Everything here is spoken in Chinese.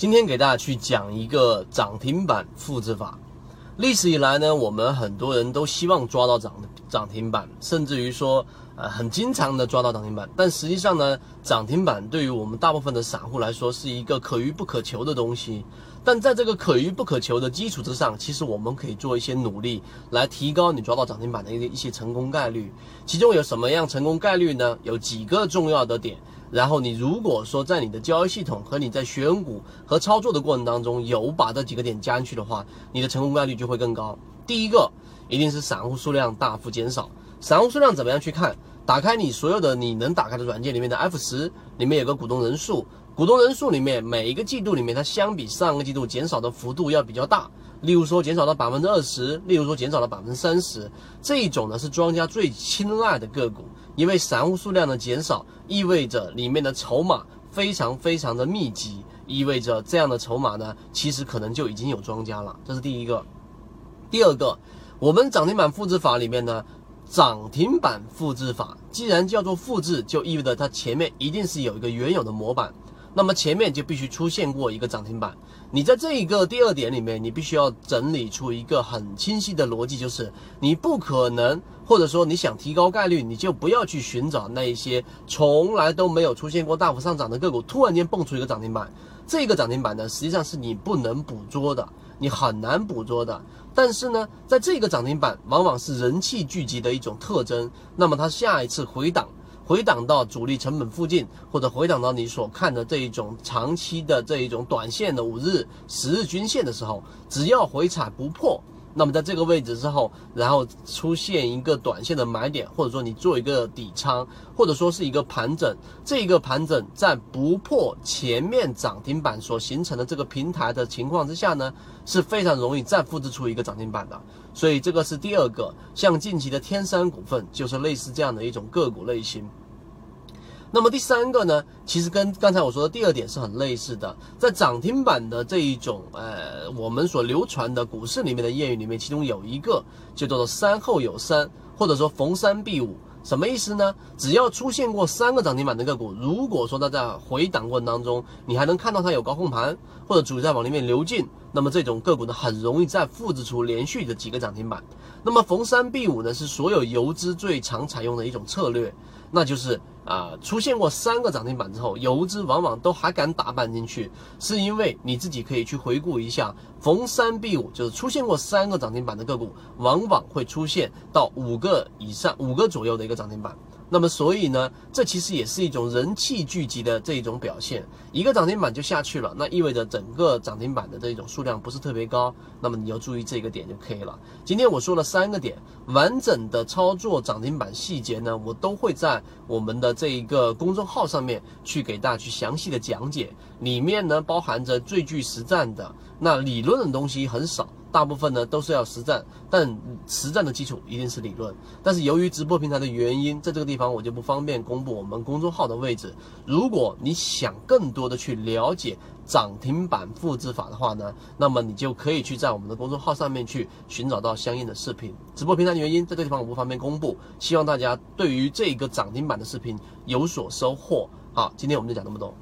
今天给大家去讲一个涨停板复制法。历史以来呢，我们很多人都希望抓到涨涨停板，甚至于说，呃，很经常的抓到涨停板。但实际上呢，涨停板对于我们大部分的散户来说是一个可遇不可求的东西。但在这个可遇不可求的基础之上，其实我们可以做一些努力来提高你抓到涨停板的一一些成功概率。其中有什么样成功概率呢？有几个重要的点。然后你如果说在你的交易系统和你在选股和操作的过程当中有把这几个点加进去的话，你的成功概率就会更高。第一个一定是散户数量大幅减少。散户数量怎么样去看？打开你所有的你能打开的软件里面的 F 十，里面有个股东人数，股东人数里面每一个季度里面它相比上个季度减少的幅度要比较大。例如说减少了百分之二十，例如说减少了百分之三十，这一种呢是庄家最青睐的个股，因为散户数量的减少，意味着里面的筹码非常非常的密集，意味着这样的筹码呢，其实可能就已经有庄家了，这是第一个。第二个，我们涨停板复制法里面呢，涨停板复制法既然叫做复制，就意味着它前面一定是有一个原有的模板。那么前面就必须出现过一个涨停板，你在这一个第二点里面，你必须要整理出一个很清晰的逻辑，就是你不可能，或者说你想提高概率，你就不要去寻找那一些从来都没有出现过大幅上涨的个股，突然间蹦出一个涨停板，这个涨停板呢，实际上是你不能捕捉的，你很难捕捉的。但是呢，在这个涨停板往往是人气聚集的一种特征，那么它下一次回档。回档到主力成本附近，或者回档到你所看的这一种长期的这一种短线的五日、十日均线的时候，只要回踩不破。那么在这个位置之后，然后出现一个短线的买点，或者说你做一个底仓，或者说是一个盘整，这个盘整在不破前面涨停板所形成的这个平台的情况之下呢，是非常容易再复制出一个涨停板的。所以这个是第二个，像近期的天山股份就是类似这样的一种个股类型。那么第三个呢，其实跟刚才我说的第二点是很类似的，在涨停板的这一种呃，我们所流传的股市里面的谚语里面，其中有一个就叫做“三后有三”，或者说“逢三必五”，什么意思呢？只要出现过三个涨停板的个股，如果说它在回档过程当中，你还能看到它有高控盘或者主力在往里面流进，那么这种个股呢，很容易再复制出连续的几个涨停板。那么“逢三必五”呢，是所有游资最常采用的一种策略。那就是啊，出现过三个涨停板之后，游资往往都还敢打板进去，是因为你自己可以去回顾一下，逢三必五，就是出现过三个涨停板的个股，往往会出现到五个以上、五个左右的一个涨停板。那么，所以呢，这其实也是一种人气聚集的这一种表现。一个涨停板就下去了，那意味着整个涨停板的这种数量不是特别高。那么你要注意这个点就可以了。今天我说了三个点，完整的操作涨停板细节呢，我都会在我们的这一个公众号上面去给大家去详细的讲解。里面呢包含着最具实战的，那理论的东西很少。大部分呢都是要实战，但实战的基础一定是理论。但是由于直播平台的原因，在这个地方我就不方便公布我们公众号的位置。如果你想更多的去了解涨停板复制法的话呢，那么你就可以去在我们的公众号上面去寻找到相应的视频。直播平台的原因，在这个地方我不方便公布。希望大家对于这个涨停板的视频有所收获。好，今天我们就讲这么多。